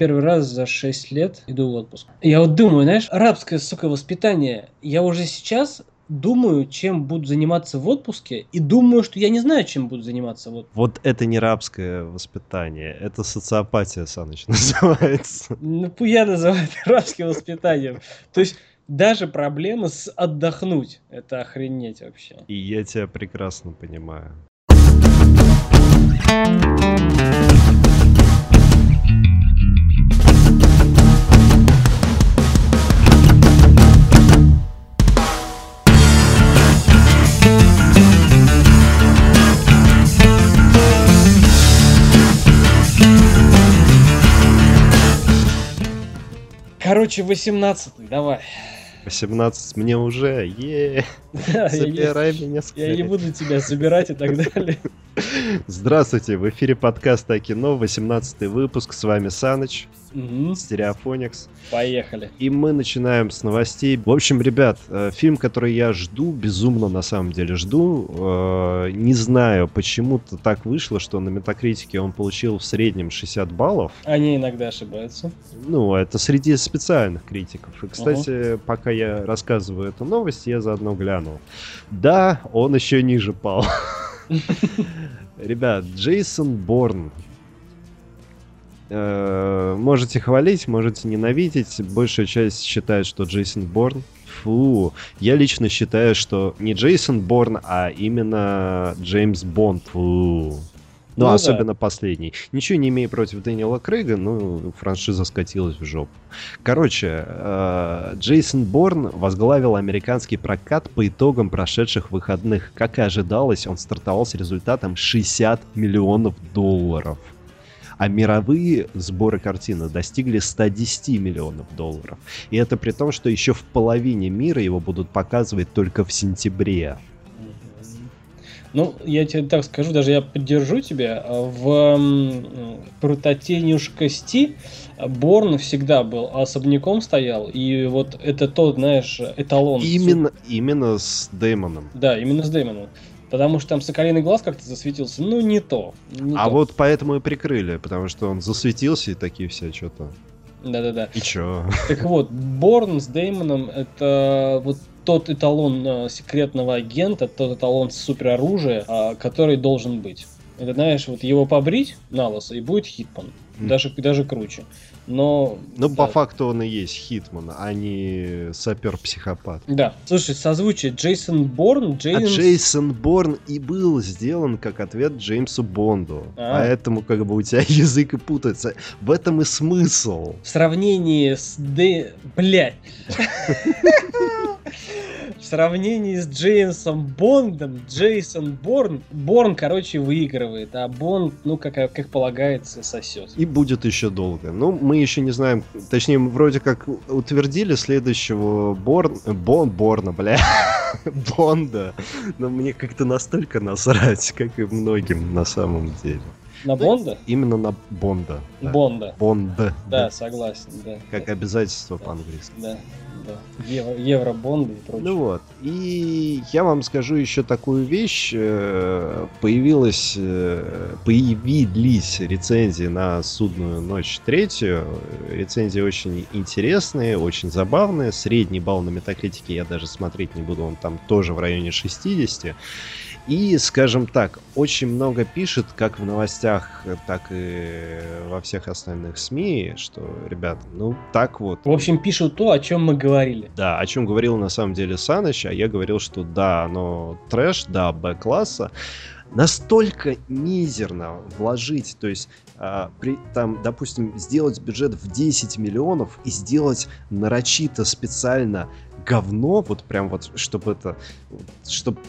первый раз за 6 лет иду в отпуск. Я вот думаю, знаешь, арабское, сука, воспитание. Я уже сейчас думаю, чем буду заниматься в отпуске, и думаю, что я не знаю, чем буду заниматься. Вот, Вот это не рабское воспитание, это социопатия, Саныч, называется. ну, я называю это арабским воспитанием. То есть даже проблема с отдохнуть. Это охренеть вообще. И я тебя прекрасно понимаю. Короче, 18 давай. 18 мне уже, е Да, я меня Я не скорее. буду тебя собирать и так далее. Здравствуйте, в эфире подкаста о кино, 18 выпуск, с вами Саныч, Мгм, Стереофоникс. Поехали. И мы начинаем с новостей. В общем, ребят, э, фильм, который я жду, безумно на самом деле жду. Э, Не знаю, почему-то так вышло, что на Метакритике он получил в среднем 60 баллов. Они иногда ошибаются. Ну, это среди специальных критиков. И, кстати, пока я рассказываю эту новость, я заодно глянул. Да, он еще ниже пал. Ребят, Джейсон Борн. Э, Можете хвалить, можете ненавидеть. Большая часть считает, что Джейсон Борн. Фу. Я лично считаю, что не Джейсон Борн, а именно Джеймс Бонд. Фу. Ну, Ну да. особенно последний. Ничего не имею против Дэниела Крейга, ну, франшиза скатилась в жопу. Короче, э, Джейсон Борн возглавил американский прокат по итогам прошедших выходных. Как и ожидалось, он стартовал с результатом 60 миллионов долларов. А мировые сборы картины достигли 110 миллионов долларов. И это при том, что еще в половине мира его будут показывать только в сентябре. Ну, я тебе так скажу, даже я поддержу тебя. В м, прототенюшкости Борн всегда был особняком стоял, и вот это тот, знаешь, эталон. Именно, именно с Дэймоном. Да, именно с Дэймоном. Потому что там Соколиный глаз как-то засветился. Ну, не то. не А то. вот поэтому и прикрыли, потому что он засветился и такие все что-то. Да-да-да. И чё? Так вот, Борн с Деймоном это вот тот эталон э, секретного агента, тот эталон супероружия, а, который должен быть. Это, знаешь, вот его побрить на лысо, и будет Хитман. М. Даже, даже круче. Но... Ну, да. по факту он и есть Хитман, а не сапер-психопат. Да. Слушай, созвучие Джейсон Борн, А Джеймс... Джейсон Борн и был сделан как ответ Джеймсу Бонду. А. Поэтому как бы у тебя язык и путается. В этом и смысл. В сравнении с Дэ... Блядь. В сравнении с Джеймсом Бондом, Джейсон Борн, Борн, короче, выигрывает, а Бонд, ну, как, как полагается, сосет. И будет еще долго. Ну, мы еще не знаем. Точнее, мы вроде как утвердили следующего Борн... Бон... Борна, бля. Бонда. Но мне как-то настолько насрать, как и многим на самом деле. На Бонда? Именно на Бонда. да. Бонда. Бонда. Да, согласен, да. Как обязательство по-английски. Да, Евро, Евробонды и прочее. Ну вот. И я вам скажу еще такую вещь. Э, Появилась, э, появились рецензии на «Судную ночь третью». Рецензии очень интересные, очень забавные. Средний балл на метакритике я даже смотреть не буду, он там тоже в районе 60. И, скажем так, очень много пишет, как в новостях, так и во всех остальных СМИ, что, ребят, ну так вот, В общем, пишут то, о чем мы говорили. да, о чем говорил на самом деле Саныч, а я говорил, что да, оно трэш, да, Б-класса. Настолько мизерно вложить, то есть а, при, там, допустим, сделать бюджет в 10 миллионов и сделать нарочито специально говно, вот прям вот, чтобы это, чтобы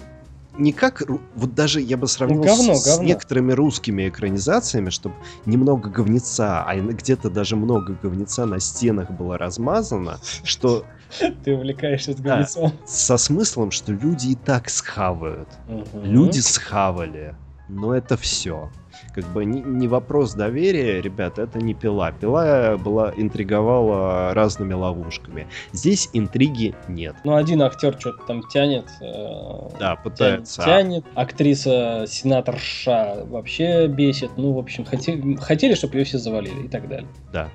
не как, вот даже я бы сравнил говно, с, с говно. некоторыми русскими экранизациями, чтобы немного говнеца, а где-то даже много говнеца на стенах было размазано, что Ты увлекаешься с говнецом. со смыслом, что люди и так схавают. Люди схавали. Но это все. Как бы не, не вопрос доверия, ребят, это не пила. Пила была интриговала разными ловушками. Здесь интриги нет. Ну, один актер что-то там тянет. Э, да, пытается. Тянет, тянет. Актриса сенаторша вообще бесит. Ну, в общем, хотели, хотели, чтобы ее все завалили и так далее. Да.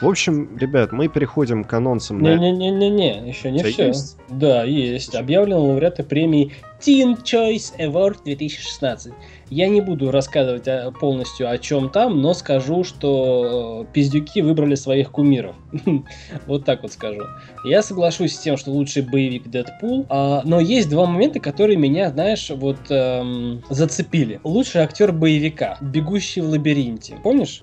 В общем, ребят, мы переходим к анонсам. Не-не-не-не, еще не все. Есть? Да, есть. Объявлены лауреаты премии Teen Choice Award 2016. Я не буду рассказывать полностью о чем там, но скажу, что э, пиздюки выбрали своих кумиров. вот так вот скажу. Я соглашусь с тем, что лучший боевик Дэдпул, а, но есть два момента, которые меня, знаешь, вот эм, зацепили. Лучший актер боевика, бегущий в лабиринте. Помнишь?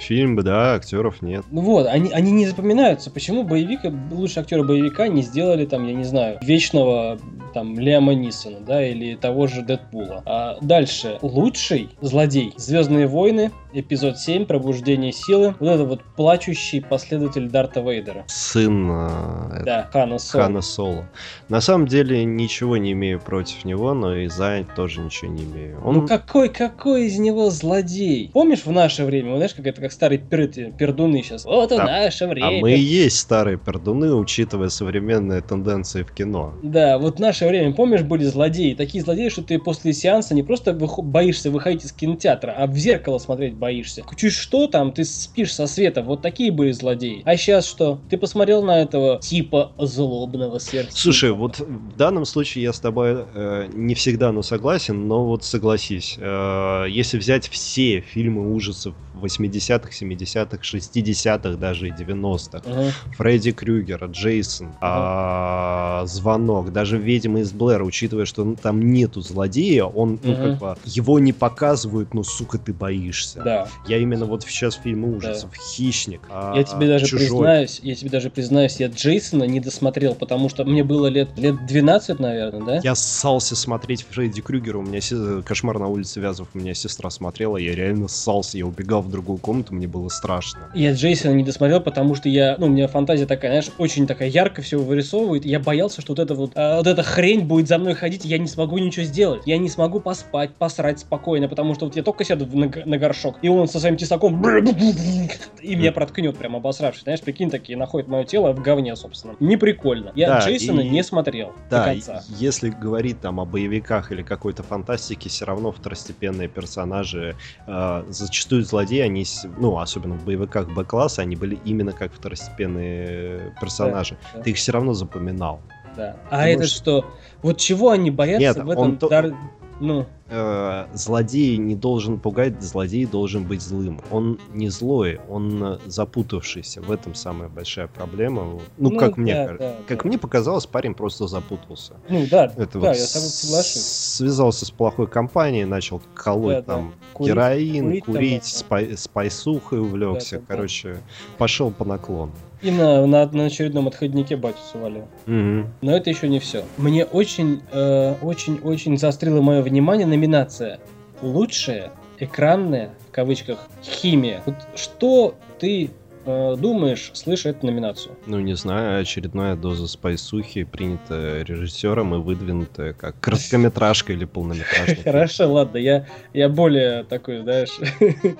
Фильм, да, актеров нет. Ну вот, они, они не запоминаются. Почему боевик, лучший актер боевика не сделали там, я не знаю, вечного там Лема Нисона, да, или того же Дэдпула. А дальше. Лучший злодей. Звездные войны, эпизод 7, Пробуждение силы. Вот это вот плачущий последователь Дарта Вейдера. Сын э, да, Хана Соло. Хана Соло. На самом деле ничего не имею против него, но и за тоже ничего не имею. Он... Ну какой, какой из него злодей? Помнишь в наше время? Вот, знаешь, как это как старые пер... пердуны сейчас. Вот а, наше время. А мы и есть старые пердуны, учитывая современные тенденции в кино. Да, вот наше время, помнишь, были злодеи? Такие злодеи, что ты после сеанса не просто боишься выходить из кинотеатра, а в зеркало смотреть боишься. Чуть что там, ты спишь со света. Вот такие были злодеи. А сейчас что? Ты посмотрел на этого типа злобного сердца? Слушай, вот в данном случае я с тобой э, не всегда, но согласен, но вот согласись. Э, если взять все фильмы ужасов 80-х, 70-х, 60-х, даже и 90-х. Uh-huh. Фредди Крюгер, Джейсон, uh-huh. а, Звонок, даже Ведьма из Блэра, учитывая, что ну, там нету злодея, он, uh-huh. ну, как бы, его не показывают, но, сука, ты боишься. Да. Я именно вот сейчас фильмы ужасов. Да. Хищник. А, я тебе даже Чужой. признаюсь, я тебе даже признаюсь, я Джейсона не досмотрел, потому что мне было лет, лет 12, наверное, да? Я ссался смотреть Фредди Крюгера, у меня кошмар на улице Вязов, у меня сестра смотрела, я реально ссался, я убегал в другую комнату, мне было страшно. Я Джейсона не досмотрел, потому что я, ну, у меня фантазия такая, знаешь, очень такая ярко все вырисовывает. Я боялся, что вот это вот, а, вот эта хрень будет за мной ходить, я не смогу ничего сделать. Я не смогу поспать, посрать спокойно, потому что вот я только сяду на, на горшок, и он со своим тесаком и меня проткнет прям обосравшись. Знаешь, прикинь, такие находит мое тело в говне, собственно. Не прикольно. Я да, Джейсона и... не смотрел да, до конца. Если говорить там о боевиках или какой-то фантастике, все равно второстепенные персонажи, э, зачастую злодеи, они ну, особенно в боевиках Б-класса, они были именно как второстепенные персонажи. Да, да. Ты их все равно запоминал. Да. А это что? Вот чего они боятся Нет, в этом? Он дар... Ну. Э, злодей не должен пугать, злодей должен быть злым. Он не злой, он запутавшийся. В этом самая большая проблема. Ну, ну как да, мне, да, как да. мне показалось, парень просто запутался. Ну да, Это да, вот я соглашусь. Связался с плохой компанией, начал колоть да, там да. героин, курить, курить там, спай, спайсухой увлекся. Да, да, Короче, да. пошел по наклону. И на, на, на очередном отходнике батю свалил. Угу. Но это еще не все. Мне очень, э, очень, очень заострило мое внимание номинация «Лучшая экранная, в кавычках, химия». Вот что ты думаешь, слыша эту номинацию? Ну, не знаю, очередная доза спайсухи, принятая режиссером и выдвинутая как короткометражка или полнометражка. Хорошо, ладно, я, я более такой, знаешь,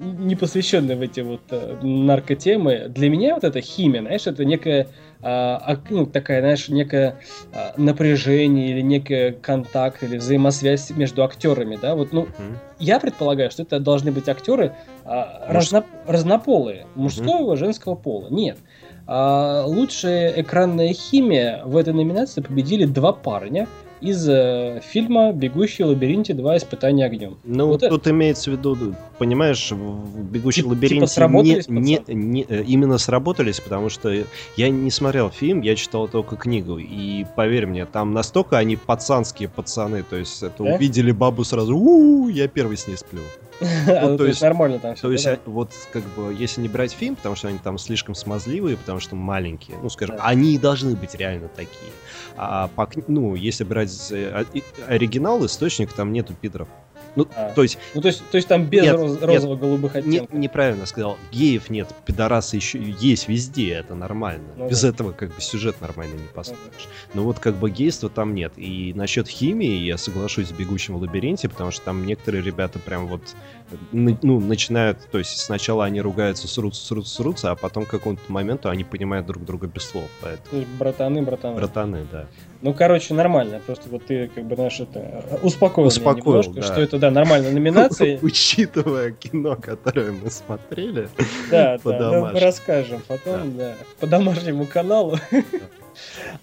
не посвященный в эти вот э, наркотемы. Для меня вот эта химия, знаешь, это некая а, ну, такая, знаешь, некое а, напряжение или некий контакт или взаимосвязь между актерами, да, вот, ну, mm-hmm. я предполагаю, что это должны быть актеры а, разно, разнополые, мужского, mm-hmm. женского пола. Нет. А, лучшая экранная химия в этой номинации победили два парня, из э, фильма «Бегущий в лабиринте. Два испытания огнем». Ну, вот тут это... имеется в виду, понимаешь, в «Бегущий в лабиринте» типа не, не, не, э, именно сработались, потому что я не смотрел фильм, я читал только книгу, и поверь мне, там настолько они пацанские пацаны, то есть это да? увидели бабу сразу, у, -у я первый с ней сплю. Ну, то есть нормально там все. То есть, вот как бы, если не брать фильм, потому что они там слишком смазливые, потому что маленькие, ну, скажем, они и должны быть реально такие. А по, ну, если брать э, оригинал, источник, там нету пидоров. Ну, А. то есть, Ну, то есть, то есть там без Нет, роз- нет, розово-голубых оттенков. неправильно сказал. Геев нет, пидорасы еще есть везде, это нормально. Ну Без да. этого как бы сюжет нормально не построишь. Но вот как бы гейства там нет. И насчет химии я соглашусь с «Бегущим в лабиринте», потому что там некоторые ребята прям вот ну, начинают, то есть сначала они ругаются, срутся, срутся, срутся, а потом к какому-то моменту они понимают друг друга без слов. Поэтому То есть братаны, братаны. братаны, да. Ну, короче, нормально. Просто вот ты, как бы, знаешь, это успокоил, меня Успокоил, немножко, да. что это, да, нормальная номинация. Учитывая кино, которое мы смотрели, Да, да, ну, расскажем потом, да, по домашнему каналу.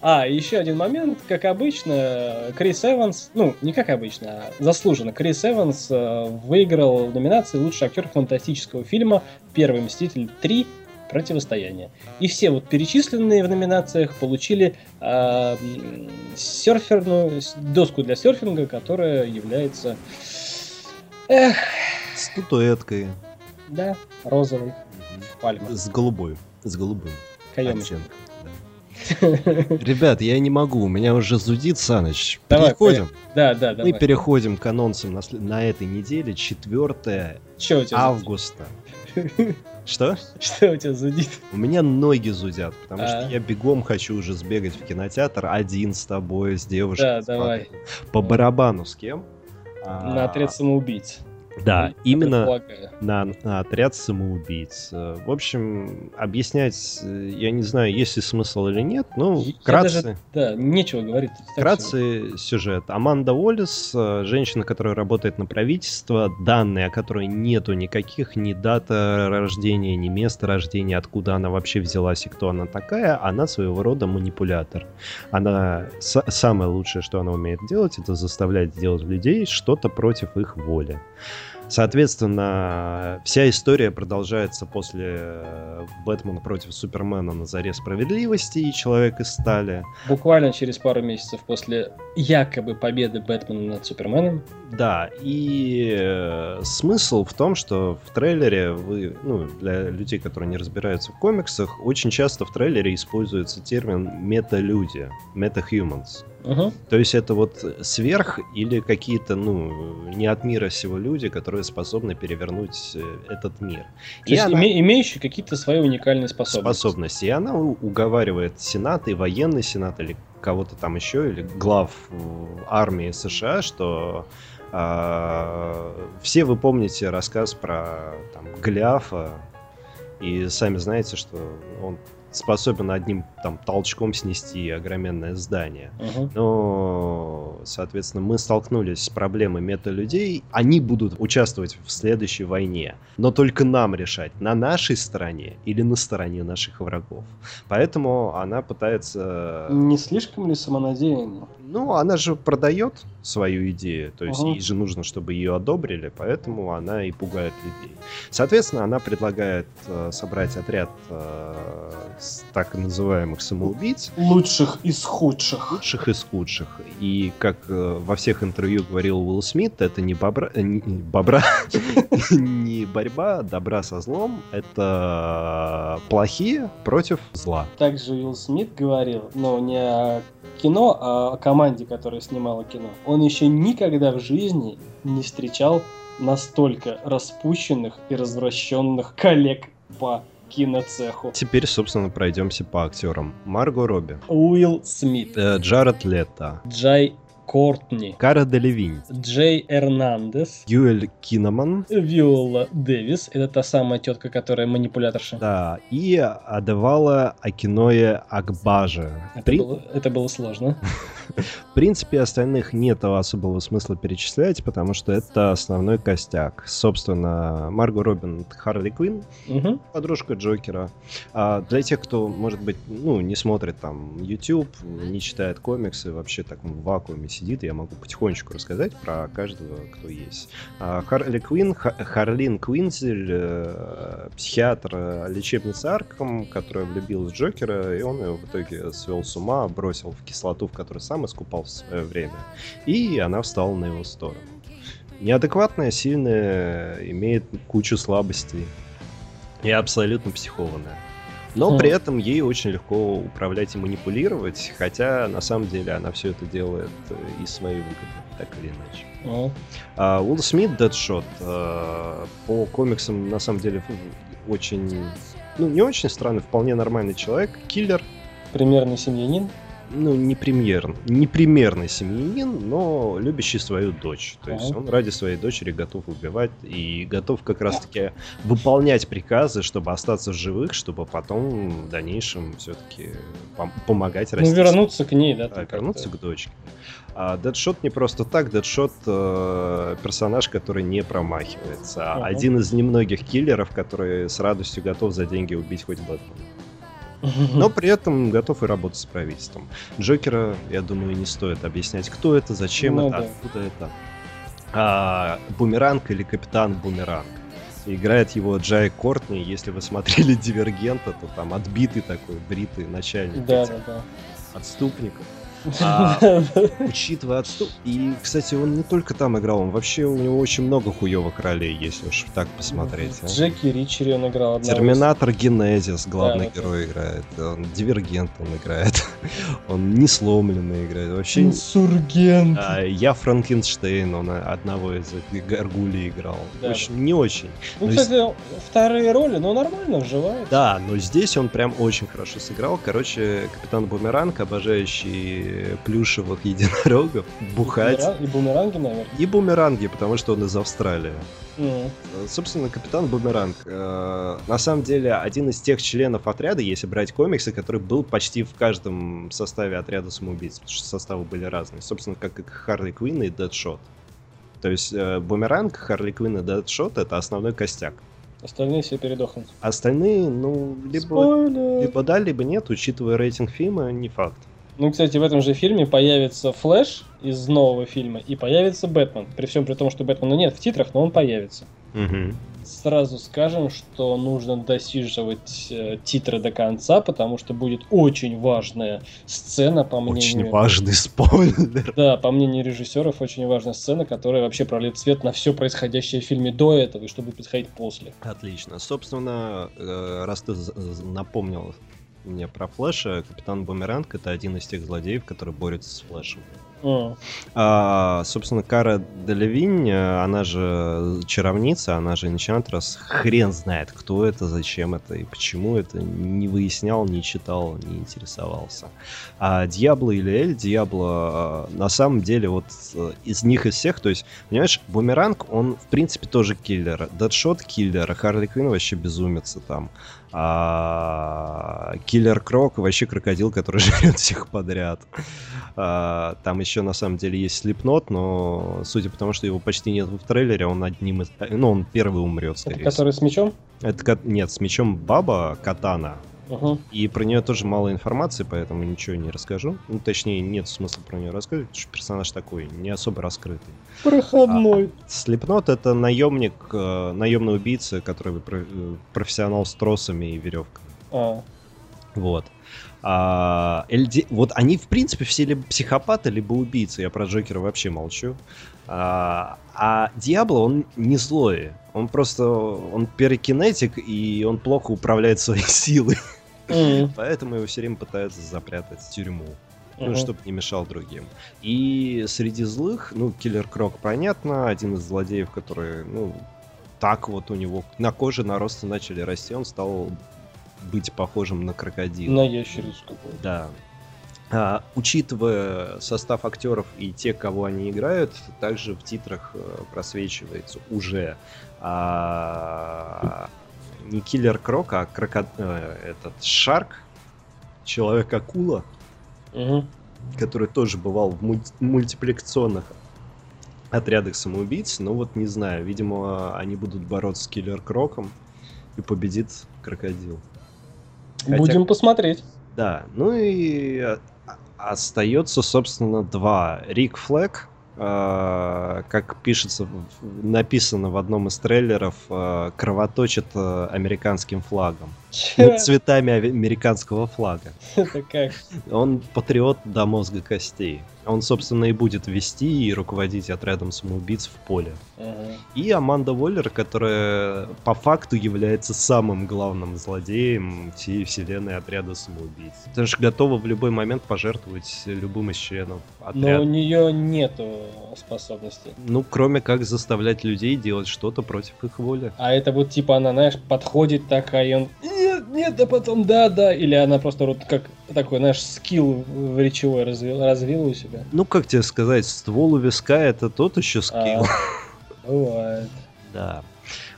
А, еще один момент, как обычно, Крис Эванс, ну, не как обычно, а заслуженно, Крис Эванс э, выиграл в номинации «Лучший актер фантастического фильма «Первый Мститель 3. Противостояние». И все вот перечисленные в номинациях получили м, серферную, доску для серфинга, которая является, эх, статуэткой. да, розовой пальмой, С голубой. С голубым каемочкой. Ребят, я не могу, у меня уже зудит Саныч. Давай, Переходим. Да, да, да. Мы переходим к анонсам на, на этой неделе, 4 Что у тебя? августа. Что? Что у тебя зудит? У меня ноги зудят, потому А. что я бегом хочу уже сбегать в кинотеатр один с тобой, с девушкой. Да, с давай. По барабану с кем? А, На отряд самоубийц. Да, именно на, на отряд самоубийц. Э, В общем, объяснять, э, я не знаю, есть ли смысл или нет, ну, Я вкратце. даже- Да, нечего говорить. Вкратце сюжет. Аманда Уоллес, э, женщина, которая работает на правительство, данные о которой нету никаких, ни дата рождения, ни места рождения, откуда она вообще взялась и кто она такая, она своего рода манипулятор. Она самое лучшее, что она умеет делать, это заставлять делать людей что-то против их воли. Соответственно, вся история продолжается после э, Бэтмена против Супермена на заре справедливости и Человек из стали. Буквально через пару месяцев после якобы победы Бэтмена над Суперменом. Да, и э, смысл в том, что в трейлере вы, ну, для людей, которые не разбираются в комиксах, очень часто в трейлере используется термин мета-люди, meta-humans. Угу. То есть это вот сверх или какие-то, ну, не от мира сего люди, которые способны перевернуть э, этот мир. То есть она- име- имеющие какие-то свои уникальные способности. способности. И она уговаривает Сенат и военный Сенат или кого-то там еще, или глав э, армии США, что а, все вы помните рассказ про там, Голиафа, и сами знаете, что он способен одним там толчком снести огроменное здание. Мгм. Но, соответственно, мы столкнулись с проблемой мета-людей. Они будут участвовать в следующей войне. Но только нам решать, на нашей стороне или на стороне наших врагов. Поэтому она пытается... Не слишком ли самонадеянно? Ну, она же продает свою идею. То есть Ага. ей же нужно, чтобы ее одобрили. Поэтому она и пугает людей. Соответственно, она предлагает э, собрать отряд э, так называемых самоубийц. Лучших из худших. Лучших из худших. И как э, во всех интервью говорил Уилл Смит, это не бобра, э, не- бобра, не борьба добра со злом, это плохие против зла. Также Уилл Смит говорил, но не о кино, а о команде, которая снимала кино. Он еще никогда в жизни не встречал настолько распущенных и развращенных коллег по киноцеху. Теперь, собственно, пройдемся по актерам. Марго Робби, Уилл Смит, э, Джаред Лето, Джай Кортни, Кара Делевинь, Джей Эрнандес, Юэль Киноман, Виола Дэвис, это та самая тетка, которая манипуляторша. да, и Адевала Акиное Акбаже. Это, При- было, это было сложно. В принципе, остальных нет особого смысла перечислять, потому что это основной костяк. Собственно, Марго Робин — Харли Квинн, Мгм. подружка Джокера. А для тех, кто, может быть, ну, не смотрит там YouTube, не читает комиксы, вообще так в вакууме сидит, я могу потихонечку рассказать про каждого, кто есть. А, Харли Квинн, Ха- Харлин Квинзель, э, психиатр э, лечебницы Арком, которая влюбилась в Джокера, и он ее в итоге свел с ума, бросил в кислоту, в которой сам искупал в свое время. И она встала на его сторону. Неадекватная, сильная, имеет кучу слабостей. И абсолютно психованная. Но Хм. при этом ей очень легко управлять и манипулировать, хотя на самом деле она все это делает э, из своей выгоды, так или иначе. А, Уилл Смит, Дэдшот, э, по комиксам на самом деле очень, ну не очень странный, вполне нормальный человек, киллер, примерный семьянин. Ну не премьер, не примерный семьянин, но любящий свою дочь. То есть он ради своей дочери готов убивать и готов как раз-таки выполнять приказы, чтобы остаться в живых, чтобы потом в дальнейшем все-таки помогать Ну, расти. вернуться к ней, да. Да, вернуться к дочке. А Дэдшот не просто так, Дэдшот э, персонаж, который не промахивается. Ага. Один из немногих киллеров, который с радостью готов за деньги убить хоть Бэтмена. Но при этом готов и работать с правительством. Джокера, я думаю, не стоит объяснять, кто это, зачем Ну это, да. откуда это. А, Бумеранг или Капитан Бумеранг. Играет его Джай Кортни. Если вы смотрели Дивергента, то там отбитый такой, бритый начальник Да, этих да, отступников. А, учитывая отступ... И, кстати, он не только там играл, он вообще у него очень много хуевых ролей, если уж так посмотреть. а. Джеки Ричери он играл. одного Терминатор Генезис главный Да, герой играет. Он Дивергент он играет. Он несломленный играет. Вообще... Инсургент. а, я Франкенштейн, он одного из Гаргулей играл. Да, Очень, не очень. Ну, Ну, кстати, вторые роли, но нормально вживает. Да, но здесь он прям очень хорошо сыграл. Короче, Капитан Бумеранг, обожающий плюшевых единорогов, бухать. И бумеранги, наверное. И бумеранги, потому что он из Австралии. Э, Собственно, Капитан Бумеранг. э, на самом деле, один из тех членов отряда, если брать комиксы, который был почти в каждом составе отряда самоубийц, потому что составы были разные. Собственно, как и Харли Квинн и Дэдшот. То есть э, Бумеранг, Харли Квинн и Дэдшот — это основной костяк. Остальные все передохнут. Остальные, ну, либо, Спойлер. либо да, либо нет, учитывая рейтинг фильма, не факт. Ну, кстати, в этом же фильме появится Флэш из нового фильма и появится Бэтмен. При всем при том, что Бэтмена нет в титрах, но он появится. Мгм. Сразу скажем, что нужно досиживать э, титры до конца, потому что будет очень важная сцена, по мнению... Очень важный спойлер. Да, по мнению режиссеров, очень важная сцена, которая вообще пролит свет на все происходящее в фильме до этого и что будет происходить после. Отлично. Собственно, э, раз ты напомнил мне про Флэша, Капитан Бумеранг — это один из тех злодеев, который борется с Флэшем. А, собственно, Кара Делевинь, э, она же чаровница, она же Enchantress, хрен знает, кто это, зачем это и почему это, не выяснял, не читал, не интересовался. А Диабло или Эль, Диабло, э, на самом деле, вот э, из них, из всех, то есть, понимаешь, Бумеранг, он, в принципе, тоже киллер. Дэдшот киллер, Харли Квинн вообще безумица там. А, Киллер Крок вообще крокодил, который жрет всех подряд. А, там еще на самом деле есть Слепнот, но судя по тому, что его почти нет в трейлере, он одним из... Ну, он первый умрет, Это скорее всего. который с мечом? Это, нет, с мечом Баба, Катана. Угу. И про нее тоже мало информации, поэтому ничего не расскажу. Ну, точнее, нет смысла про нее рассказывать, потому что персонаж такой, не особо раскрытый. Проходной. Слепнот это наемник, э, наемный убийца, который э, профессионал с тросами и веревками. А, Вот. А, LD Вот они, в принципе, все либо психопаты, либо убийцы. Я про Джокера вообще молчу. А, а Диабло, он не злой. Он просто... Он перекинетик, и он плохо управляет своей силой. м, Поэтому его все время пытаются запрятать в тюрьму. Ну, мгм. чтобы не мешал другим. И среди злых, ну, Киллер Крок, понятно, один из злодеев, который, ну, так вот у него на коже наросты начали расти, он стал быть похожим на крокодила. На ящерицу какую Да. А, учитывая состав актеров и те, кого они играют, также в титрах э, просвечивается уже а, не киллер Крок, а крокод... э, этот Шарк, Человек-акула, Мгм. который тоже бывал в мульти- мультипликационных отрядах самоубийц, но вот не знаю, видимо, они будут бороться с киллер Кроком и победит крокодил. Хотя- Будем посмотреть. Да, ну и э, а- остается, собственно, два. Рик Флэк, э, как пишется, написано в одном из трейлеров, э, кровоточит э, американским флагом. Чё? Цветами американского флага. Это как? Он патриот до мозга костей. Он, собственно, и будет вести и руководить отрядом самоубийц в поле. Ага. И Аманда Воллер, которая по факту является самым главным злодеем всей вселенной отряда самоубийц. Потому что готова в любой момент пожертвовать любым из членов Но у отряда. нее нету способностей. Ну, кроме как заставлять людей делать что-то против их воли. А это вот типа она, знаешь, подходит такая, и он нет, нет, а потом да, да. Или она просто вот как такой, знаешь, скилл речевой развил, развила у себя. Ну, как тебе сказать, ствол у виска это тот еще скилл. А, Бывает. Да.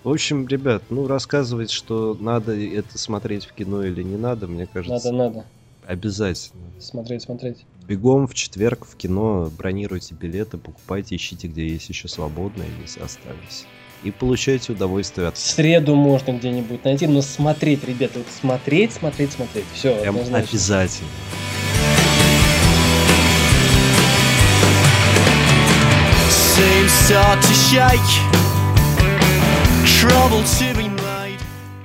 В общем, ребят, ну рассказывать, что надо это смотреть в кино или не надо, мне кажется, Надо, надо. обязательно. Смотреть, смотреть. Бегом в четверг в кино, бронируйте билеты, покупайте, ищите, где есть еще свободные, если остались. И получайте удовольствие от В среду можно где-нибудь найти, но смотреть, ребята, вот смотреть, смотреть, смотреть. Все, Прям обязательно. Be made.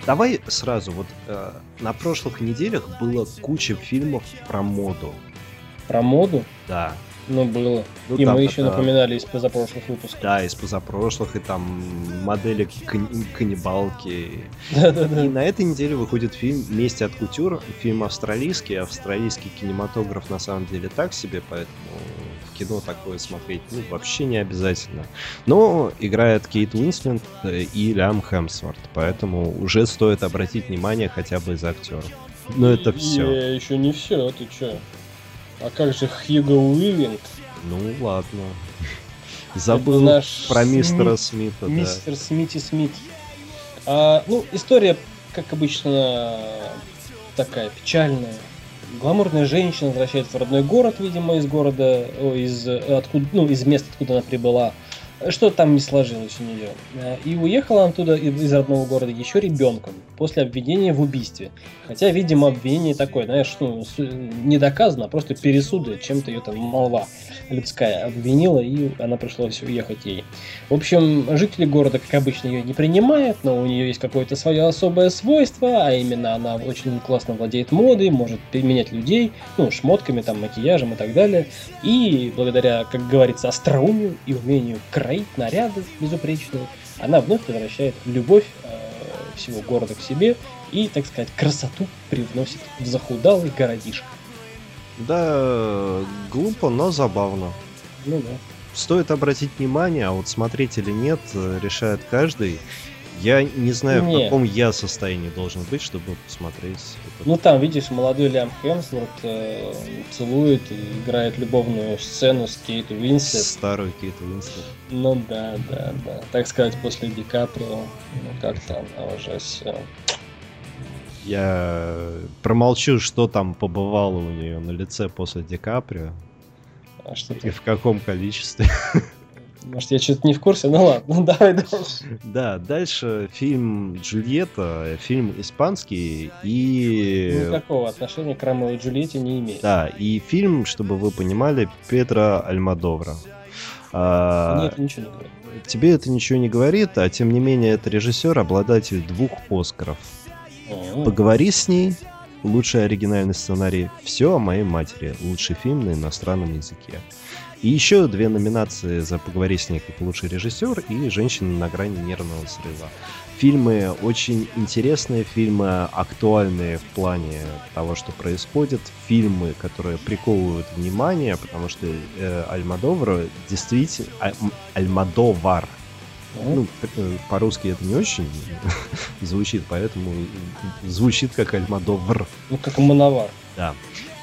Давай сразу, вот э, на прошлых неделях было куча фильмов про моду. Про моду? Да. Ну, было. Ну, и там мы еще это- напоминали из позапрошлых выпусков. Да, из позапрошлых, и там модели кан- каннибалки. Да-да-да. И на этой неделе выходит фильм «Месть от кутюр». Фильм австралийский. Австралийский кинематограф на самом деле так себе, поэтому в кино такое смотреть ну, вообще не обязательно. Но играет Кейт Уинслет э, и Лям Хемсворт, поэтому уже стоит обратить внимание хотя бы из актеров. Но это все. И еще не все, ты че? А как же Хьюго Уивинг? Ну ладно. Забыл наш про мистера Смит- Смита, да. Мистер Смити Смит. А, ну, история, как обычно, такая печальная. Гламурная женщина возвращается в родной город, видимо, из города, о, из, откуда, ну, из места, откуда она прибыла. Что там не сложилось у нее. А, И уехала она оттуда из родного города еще ребенком, после обвинения в убийстве. Хотя, видимо, обвинение такое, знаешь, ну, с- не доказано, а просто пересуды, чем-то ее там молва людская обвинила, и она пришлось уехать ей. В общем, жители города, как обычно, ее не принимают, но у нее есть какое-то свое особое свойство, а именно она очень классно владеет модой, может применять людей, ну, шмотками, там, макияжем и так далее. И благодаря, как говорится, остроумию и умению кроить наряды безупречные, она вновь возвращает любовь э, всего города к себе и, так сказать, красоту привносит в захудалый городишко. Да, глупо, но забавно. Ну да. Стоит обратить внимание, а вот смотреть или нет, э, решает каждый. Я не знаю, в Не. каком я состоянии должен быть, чтобы посмотреть. это. Ну там, видишь, молодой Лиам Хемсворт э, целует и играет любовную сцену с Кейт Уинслет. Старую Кейт Уинслет. Ну да, да, да. Так сказать, после Ди Каприо, ну как-то она уже все. Я промолчу, что там побывало у нее на лице после Ди Каприо А что и в каком количестве. Может, я что-то не в курсе? Ну ладно, ну давай дальше. Да, дальше фильм Джульетта, фильм испанский и... Никакого отношения к Ромео и Джульетте не имеет. Да, и фильм, чтобы вы понимали, Педро Альмадовра. А, Нет, ничего не говорит. Тебе это ничего не говорит, а тем не менее это режиссер, обладатель двух Оскаров. Поговори с ней, лучший оригинальный сценарий, все о моей матери, лучший фильм на иностранном языке. И еще две номинации за «Поговори с ней» как лучший режиссер и «Женщина на грани нервного срыва». Фильмы очень интересные, фильмы актуальные в плане того, что происходит, фильмы, которые приковывают внимание, потому что э, Альмадовар действительно... А- м, Альмадовар. Ну, э, по-русски это не очень звучит, поэтому звучит как Альмадовр. Ну, как мановар. Да.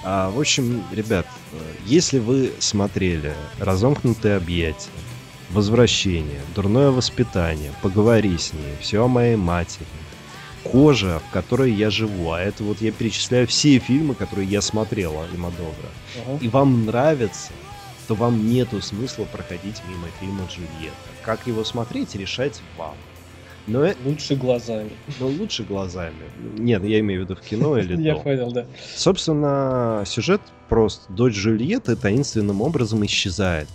А, в общем, ребят, э, если вы смотрели «Разомкнутые объятия», «Возвращение», «Дурное воспитание», «Поговори с ней», «Все о моей матери», «Кожа, в которой я живу», а это вот я перечисляю все фильмы, которые я смотрел Альмадовра, Ага. и вам нравится, то вам нету смысла проходить мимо фильма Джульетта. Как его смотреть, решать вам. Но, э- Лучше глазами. но лучше глазами. Нет, я имею в виду в кино или Я понял, да. Собственно, сюжет прост. Дочь Джульетты таинственным образом исчезает.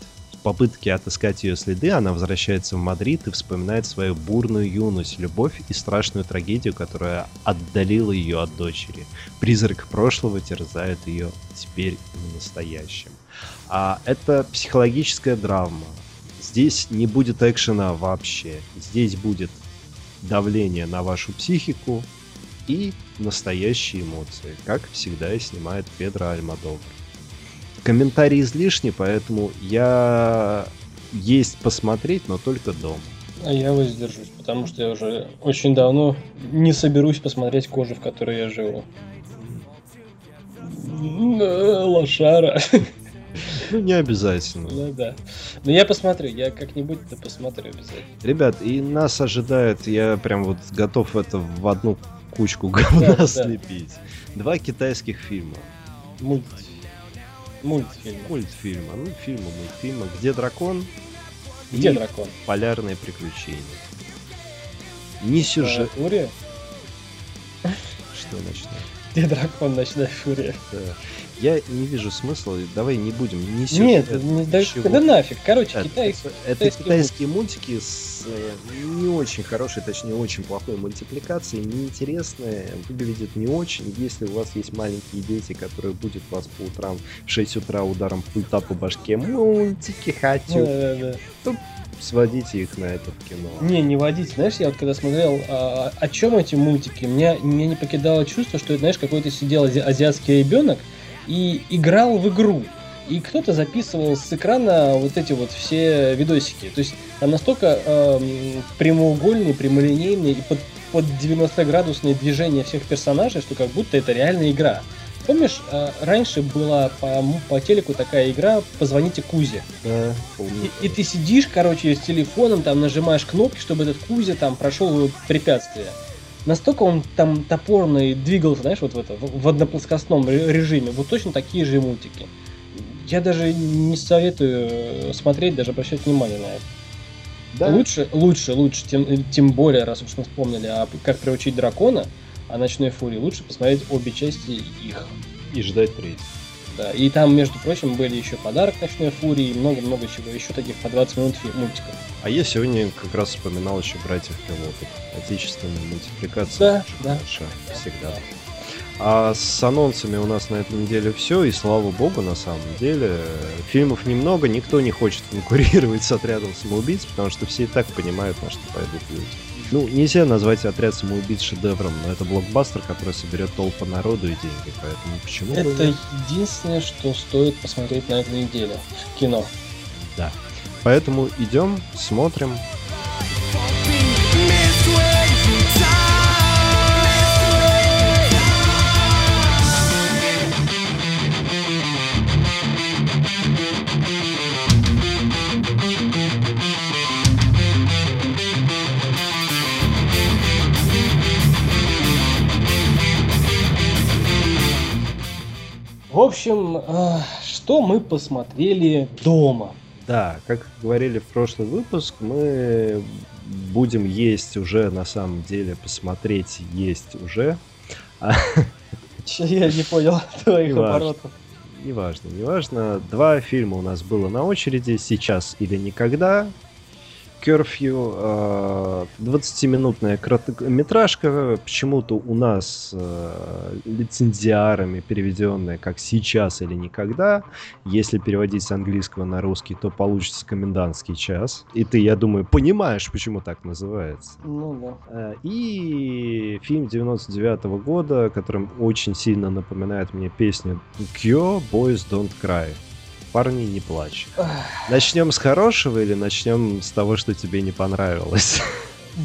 попытке отыскать ее следы она возвращается в Мадрид и вспоминает свою бурную юность, любовь и страшную трагедию, которая отдалила ее от дочери. Призрак прошлого терзает ее теперь в настоящем. А это психологическая драма. Здесь не будет экшена вообще. Здесь будет давление на вашу психику и настоящие эмоции, как всегда и снимает Педро Альмадовр. Комментарии излишни, поэтому я есть посмотреть, но только дома. А я воздержусь, потому что я уже очень давно не соберусь посмотреть кожу, в которой я живу. Э, Лошара. Ну, не обязательно. Ну да. Но я посмотрю, я как-нибудь да посмотрю обязательно. Ребят, и нас ожидает, я прям вот готов это в одну кучку говна да. слепить. Два китайских фильма. Мульт... Мультфильм. Мультфильма, ну, фильма, мультфильма. Где дракон? Где и дракон? Полярные приключения. Не сюжет. Э, Фурия? Что начнем? Где дракон? Ночная фурия. Да. Я не вижу смысла, давай не будем, не Нет, не- да, ничего. да нафиг. Короче, Это, Китай... это китайские китайские мультики с э, не очень хорошей, точнее очень плохой мультипликацией, неинтересные, выглядят не очень. Если у вас есть маленькие дети, которые будут вас по утрам в 6 утра ударом пульта по башке, мультики хочу, Да, да, да. сводите их на это в кино. Не, не водить. Знаешь, я вот когда смотрел, а, о чем эти мультики, меня, меня не покидало чувство, что, знаешь, какой-то сидел ази- азиатский ребенок и играл в игру. И кто-то записывал с экрана вот эти вот все видосики. То есть там настолько эм, прямоугольные, прямолинейные и под, под 90-градусные движения всех персонажей, что как будто это реальная игра. Помнишь, э, раньше была по, по телеку такая игра «Позвоните Кузе». Да, помню. И, и ты сидишь, короче, с телефоном, там нажимаешь кнопки, чтобы этот Кузя там прошел препятствие. Настолько он там топорно и двигался, знаешь, вот в, это, в, одноплоскостном ре- режиме. Вот точно такие же мультики. Я даже не советую э, смотреть, даже обращать внимание на это. Да? Лучше, лучше, лучше, тем, тем более, раз уж мы вспомнили, а как приучить дракона, о ночной фурии, лучше посмотреть обе части их. И ждать третий. Да, и там, между прочим, были еще подарок ночной фурии и много-много чего, еще таких по 20 минут мультиков. А я сегодня как раз вспоминал еще братьев пилотов. Отечественная мультипликация. Да, да. всегда. А с анонсами у нас на этой неделе все, и слава богу, на самом деле. Фильмов немного, никто не хочет конкурировать с отрядом самоубийц, потому что все и так понимают, на что пойдут люди. Ну, нельзя назвать отряд самоубийц шедевром, но это блокбастер, который соберет толпа народу и деньги, поэтому почему бы Это нет? единственное, что стоит посмотреть на этой неделе в кино. Да. Поэтому идем, смотрим. В общем, а, что мы посмотрели дома? Да, как говорили в прошлый выпуск, мы будем есть уже, на самом деле, посмотреть есть уже. Я не понял твоих оборотов. неважно, неважно. Два фильма у нас было на очереди, сейчас или никогда. Curfew, э, 20-минутная короткометражка, почему-то у нас э, лицензиарами переведенная как «сейчас или никогда». Если переводить с английского на русский, то получится «комендантский час». И ты, я думаю, понимаешь, почему так называется. Ну да. Э, И фильм 99 года, которым очень сильно напоминает мне песню «Kyo, Boys Don't Cry». Парни не плачут. Начнем с хорошего или начнем с того, что тебе не понравилось?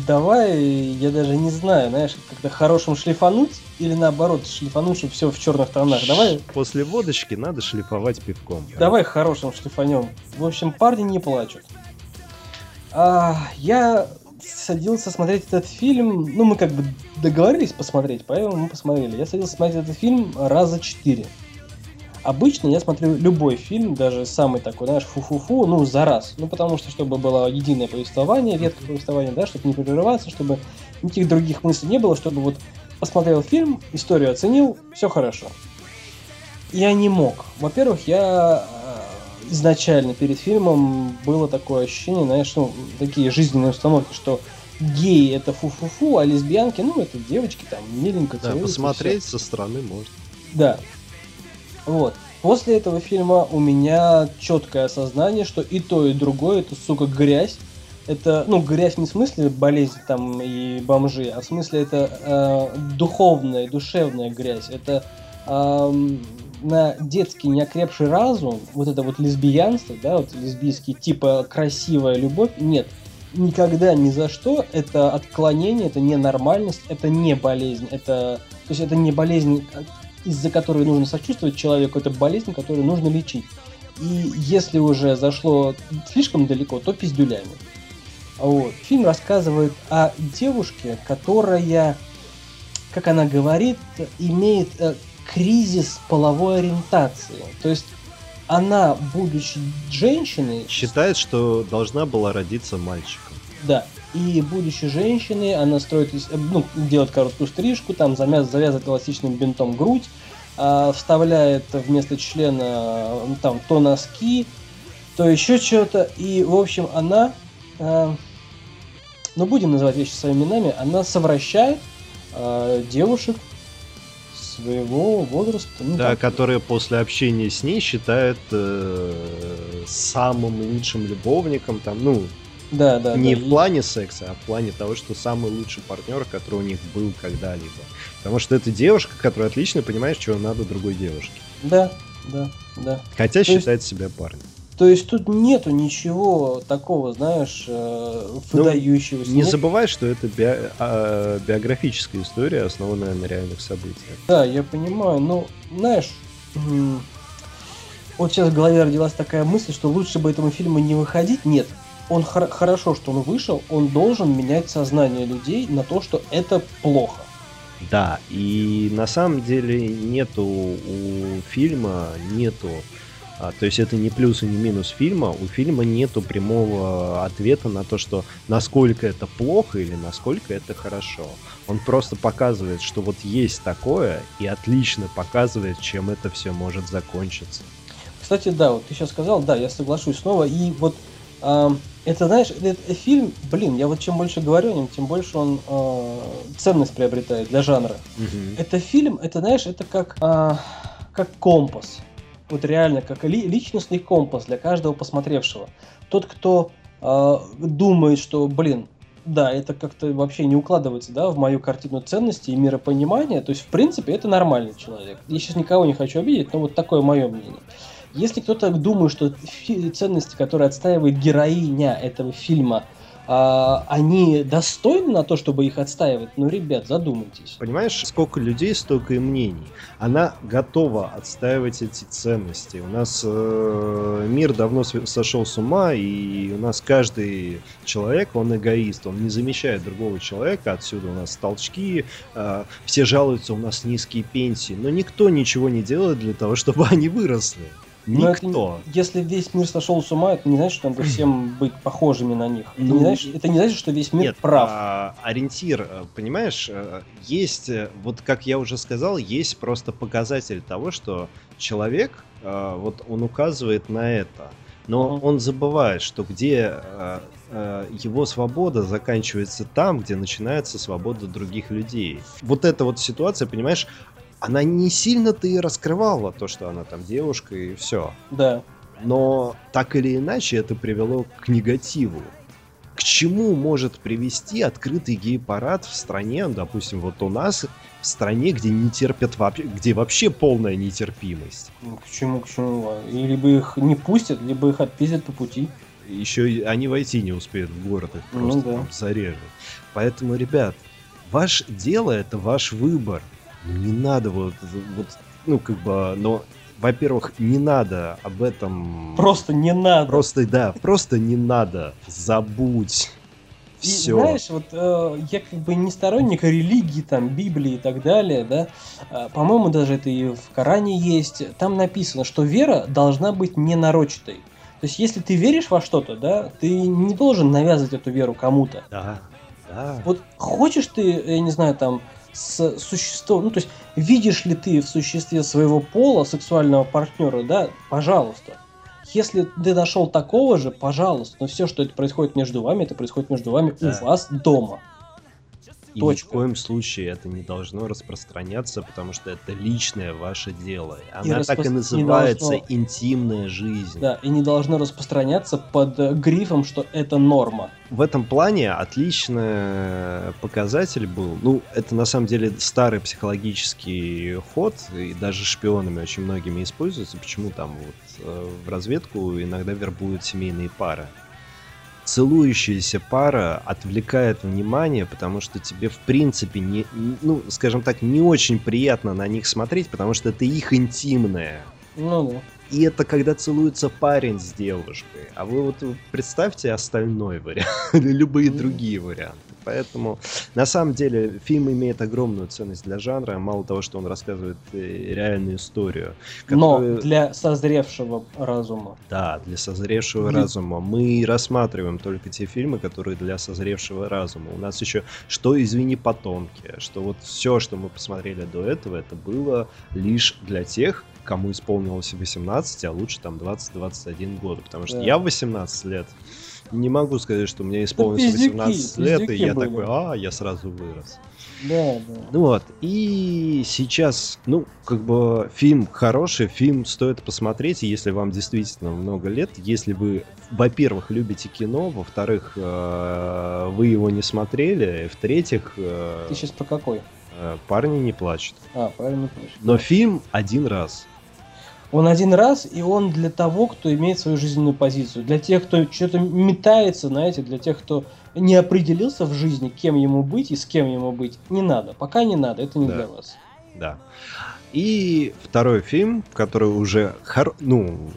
Давай, я даже не знаю, знаешь, как-то хорошим шлифануть или наоборот шлифануть, чтобы все в черных тонах. Давай, После водочки надо шлифовать пивком. давай хорошим шлифанем. В общем, парни не плачут. А, я садился смотреть этот фильм, ну мы как бы договорились посмотреть, поэтому мы посмотрели. Я садился смотреть этот фильм раза четыре. Обычно я смотрю любой фильм, даже самый такой, знаешь, фу-фу-фу, ну, за раз. Ну, потому что, чтобы было единое повествование, редкое повествование, да, чтобы не прерываться, чтобы никаких других мыслей не было, чтобы вот посмотрел фильм, историю оценил, все хорошо. Я не мог. Во-первых, я изначально перед фильмом было такое ощущение, знаешь, ну, такие жизненные установки, что геи это фу-фу-фу, а лесбиянки, ну, это девочки там миленько Да, посмотреть со стороны можно. Да. Вот. После этого фильма у меня четкое осознание, что и то, и другое это, сука, грязь. Это, ну, грязь не в смысле болезнь там и бомжи, а в смысле это э, духовная, душевная грязь. Это ам, на детский неокрепший разум, вот это вот лесбиянство, да, вот лесбийский типа красивая любовь, нет. Никогда ни за что это отклонение, это ненормальность, это не болезнь, это, то есть это не болезнь, из-за которой нужно сочувствовать человеку, это болезнь, которую нужно лечить. И если уже зашло слишком далеко, то пиздюлями. Вот. Фильм рассказывает о девушке, которая, как она говорит, имеет э, кризис половой ориентации. То есть она, будучи женщиной, Считает, что должна была родиться мальчиком. да, и будучи женщиной, она строит, э, ну, делает короткую стрижку, там замяз- завязывает эластичным бинтом грудь, а, вставляет вместо члена э, там то носки, то еще что-то. И, в общем, она, а, ну, будем называть вещи своими именами, она совращает а, девушек своего возраста. ну, Да, там, которые после общения с ней считают э, самым лучшим любовником, там, ну, да, да, не да, в и- плане секса, а в плане того, что самый лучший партнер, который у них был когда-либо. Потому что это девушка, которая отлично понимает, чего надо другой девушке. Да, да, да. Хотя есть- считает себя парнем. То есть тут нету ничего такого, знаешь, э, выдающегося. Не Нет- забывай, что это био- а, биографическая история, основанная на реальных событиях. Да, я понимаю, но, знаешь, м, вот сейчас в голове родилась такая мысль, что лучше бы этому фильму не выходить. Нет, он хор- хорошо, что он вышел, он должен менять сознание людей на то, что это плохо. Да, и на самом деле нету у фильма, нету, а, то есть это не плюс и не минус фильма, у фильма нету прямого ответа на то, что насколько это плохо или насколько это хорошо. Он просто показывает, что вот есть такое, и отлично показывает, чем это все может закончиться. Кстати, да, вот ты сейчас сказал, да, я соглашусь снова. И вот это, знаешь, этот фильм, блин, я вот чем больше говорю о нем, тем больше он а, ценность приобретает для жанра. Это фильм, это, знаешь, это как, а, как компас. Вот реально, как ли- личностный компас для каждого посмотревшего. Тот, кто а, думает, что, блин, да, это как-то вообще не укладывается, да, в мою картину ценностей и миропонимания, то есть, в принципе, это нормальный человек. Я сейчас никого не хочу обидеть, но вот такое мое мнение. Если кто-то думает, что ценности, которые отстаивает героиня этого фильма, а, они достойны на то, чтобы их отстаивать, ну, ребят, задумайтесь. Понимаешь, сколько людей, столько и мнений. Она готова отстаивать эти ценности. У нас э, мир давно сошел с ума, и у нас каждый человек, он эгоист, он не замечает другого человека. Отсюда у нас толчки, э, все жалуются, у нас низкие пенсии, но никто ничего не делает для того, чтобы они выросли. Это Никто. не- если весь мир сошел с ума, это не значит, что надо всем быть похожими на них. Это, Ну, не, значит, это не значит, что весь мир Нет, прав. а, ориентир, э, понимаешь, э, есть, э, вот как я уже сказал, есть просто показатель того, что человек, вот он указывает на это, но он забывает, что где его свобода заканчивается там, где начинается свобода других людей. Вот эта вот ситуация, понимаешь, она не сильно-то и раскрывала то, что она там девушка и все. Да. Но так или иначе это привело к негативу. К чему может привести открытый гей-парад в стране, ну, допустим, вот у нас, в стране, где не терпят вообще, где вообще полная нетерпимость. Ну, К чему, к чему? И либо их не пустят, либо их отпиздят по пути. Еще они войти не успеют в город, их Ну просто да. там зарежут. Поэтому, ребят, ваше дело это ваш выбор. Не надо вот, вот ну как бы, но, во-первых, не надо об этом. Просто не надо. Просто, да, просто не надо. Забудь. И Все. знаешь, вот э, я как бы не сторонник религии, там, Библии и так далее, да. А, по-моему, даже это и в Коране есть. Там написано, что вера должна быть ненарочатой. То есть, если ты веришь во что-то, да, ты не должен навязывать эту веру кому-то. Да, да. Вот хочешь ты, я не знаю, там, с существом, ну, то есть, видишь ли ты в существе своего пола сексуального партнера, да, пожалуйста. если ты нашел такого же, пожалуйста, но все, что это происходит между вами, это происходит между вами Да. у вас дома. И Точка. ни в коем случае это не должно распространяться, потому что это личное ваше дело. И Она так и распро- не называется должно. интимная жизнь. Да, и не должно распространяться под э, грифом, что это норма. В этом плане отличный показатель был. Ну, это на самом деле старый психологический ход, и даже шпионами очень многими используется. Почему там вот э, в разведку иногда вербуют семейные пары. Целующаяся пара отвлекает внимание, потому что тебе в принципе не, ну, скажем так, не очень приятно на них смотреть, потому что это их интимное. Ну. И это когда целуется парень с девушкой. А вы вот представьте остальной вариант, или любые другие варианты. Поэтому, на самом деле, фильм имеет огромную ценность для жанра. Мало того, что он рассказывает э, реальную историю. Но которую- для созревшего разума. Да, для созревшего Для- разума. Мы рассматриваем только те фильмы, которые для созревшего разума. У нас еще что «Извини, потомки», что вот все, что мы посмотрели до этого, это было лишь для тех, кому исполнилось 18, а лучше там 20-21 года. Потому что Да. я в 18 лет не могу сказать, что мне исполнилось пиздюки, 18 лет, и я были. такой, а, я сразу вырос. Да, да. Вот, и сейчас, ну, как бы фильм хороший, фильм стоит посмотреть, если вам действительно много лет, если вы, во-первых, любите кино, во-вторых, э, вы его не смотрели, в-третьих, э, Ты сейчас про какой? э, парни не плачут. А, правильно точно. Но фильм один раз. Он один раз, и он для того, кто имеет свою жизненную позицию. Для тех, кто что-то метается, знаете, для тех, кто не определился в жизни, кем ему быть и с кем ему быть. Не надо. Пока не надо, это не Да. для вас. Да. И второй фильм, который уже, хор- ну,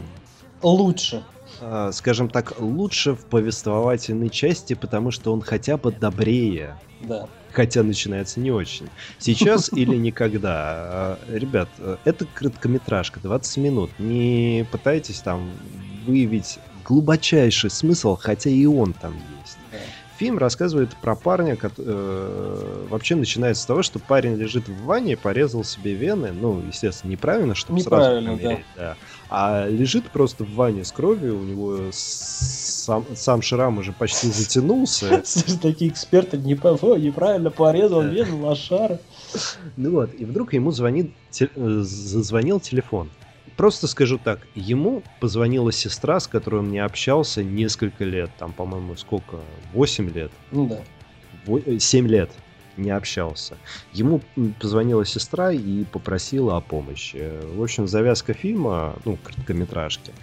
Лучше. э, скажем так, лучше в повествовательной части, потому что он хотя бы добрее. Да. Хотя начинается не очень. Сейчас или никогда. А, Ребят, это короткометражка, 20 минут. Не пытайтесь там выявить глубочайший смысл, хотя и он там есть. Да. Фильм рассказывает про парня, кот- э, вообще начинается с того, что парень лежит в ванне, порезал себе вены, ну, естественно, неправильно, чтобы сразу Неправильно, помереть, да. А лежит просто в ванне с кровью, у него сам, сам шрам уже почти затянулся, такие эксперты неправильно порезал Да. вену лошара. Ну вот, и вдруг ему звонит, э, зазвонил телефон. Просто скажу так, ему позвонила сестра, с которой он не общался несколько лет, там, по-моему, сколько, 8 лет, Ну да. 7 лет не общался. Ему позвонила сестра и попросила о помощи. В общем, завязка фильма, ну, короткометражки.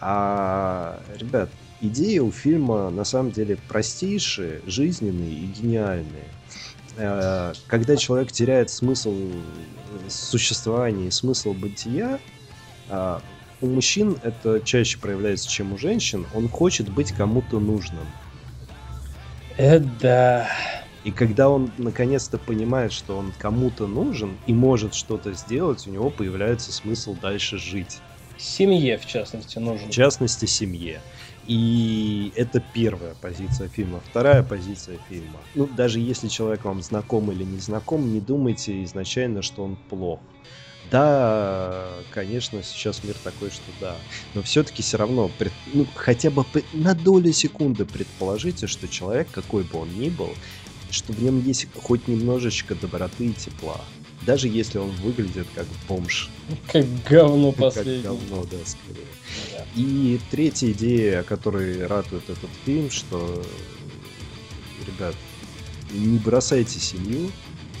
А, ребят, идеи у фильма на самом деле простейшие, жизненные и гениальные. Э, Когда человек теряет смысл существования и смысл бытия, у мужчин это чаще проявляется, чем у женщин. Он хочет быть кому-то нужным. Э, да. И когда он наконец-то понимает, что он кому-то нужен и может что-то сделать, у него появляется смысл дальше жить. Семье, в частности, нужен. В частности, семье. И это первая позиция фильма. Вторая позиция фильма. Ну, даже если человек вам знаком или не знаком, не думайте изначально, что он плох. Да, конечно, сейчас мир такой, что да. Но все-таки все равно, пред- ну, хотя бы на долю секунды предположите, что человек, какой бы он ни был, что в нем есть хоть немножечко доброты и тепла. Даже если он выглядит как бомж. Как говно Как последнее. говно, да, скорее. Да. И третья идея, о которой ратует этот фильм, что, ребят, не бросайте семью,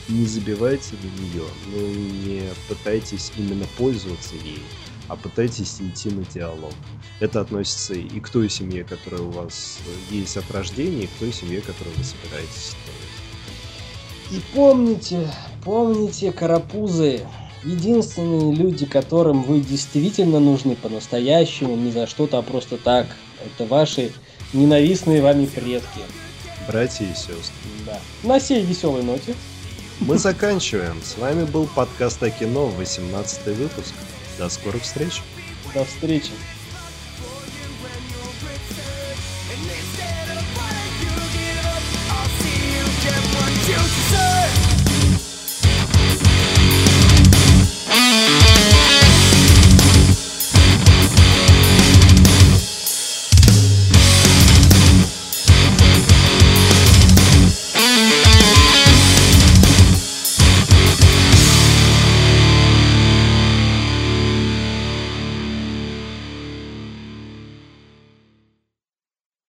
не забивайте на нее, но и не пытайтесь именно пользоваться ей, а пытайтесь идти на диалог. Это относится и к той семье, которая у вас есть от рождения, и к той семье, которую вы собираетесь строить. И помните, помните, карапузы, единственные люди, которым вы действительно нужны по-настоящему, не за что-то, а просто так, это ваши ненавистные вами предки. Братья и сестры. Да. На сей веселой ноте. Мы заканчиваем. С вами был подкаст о кино, 18 выпуск. До скорых встреч. До встречи.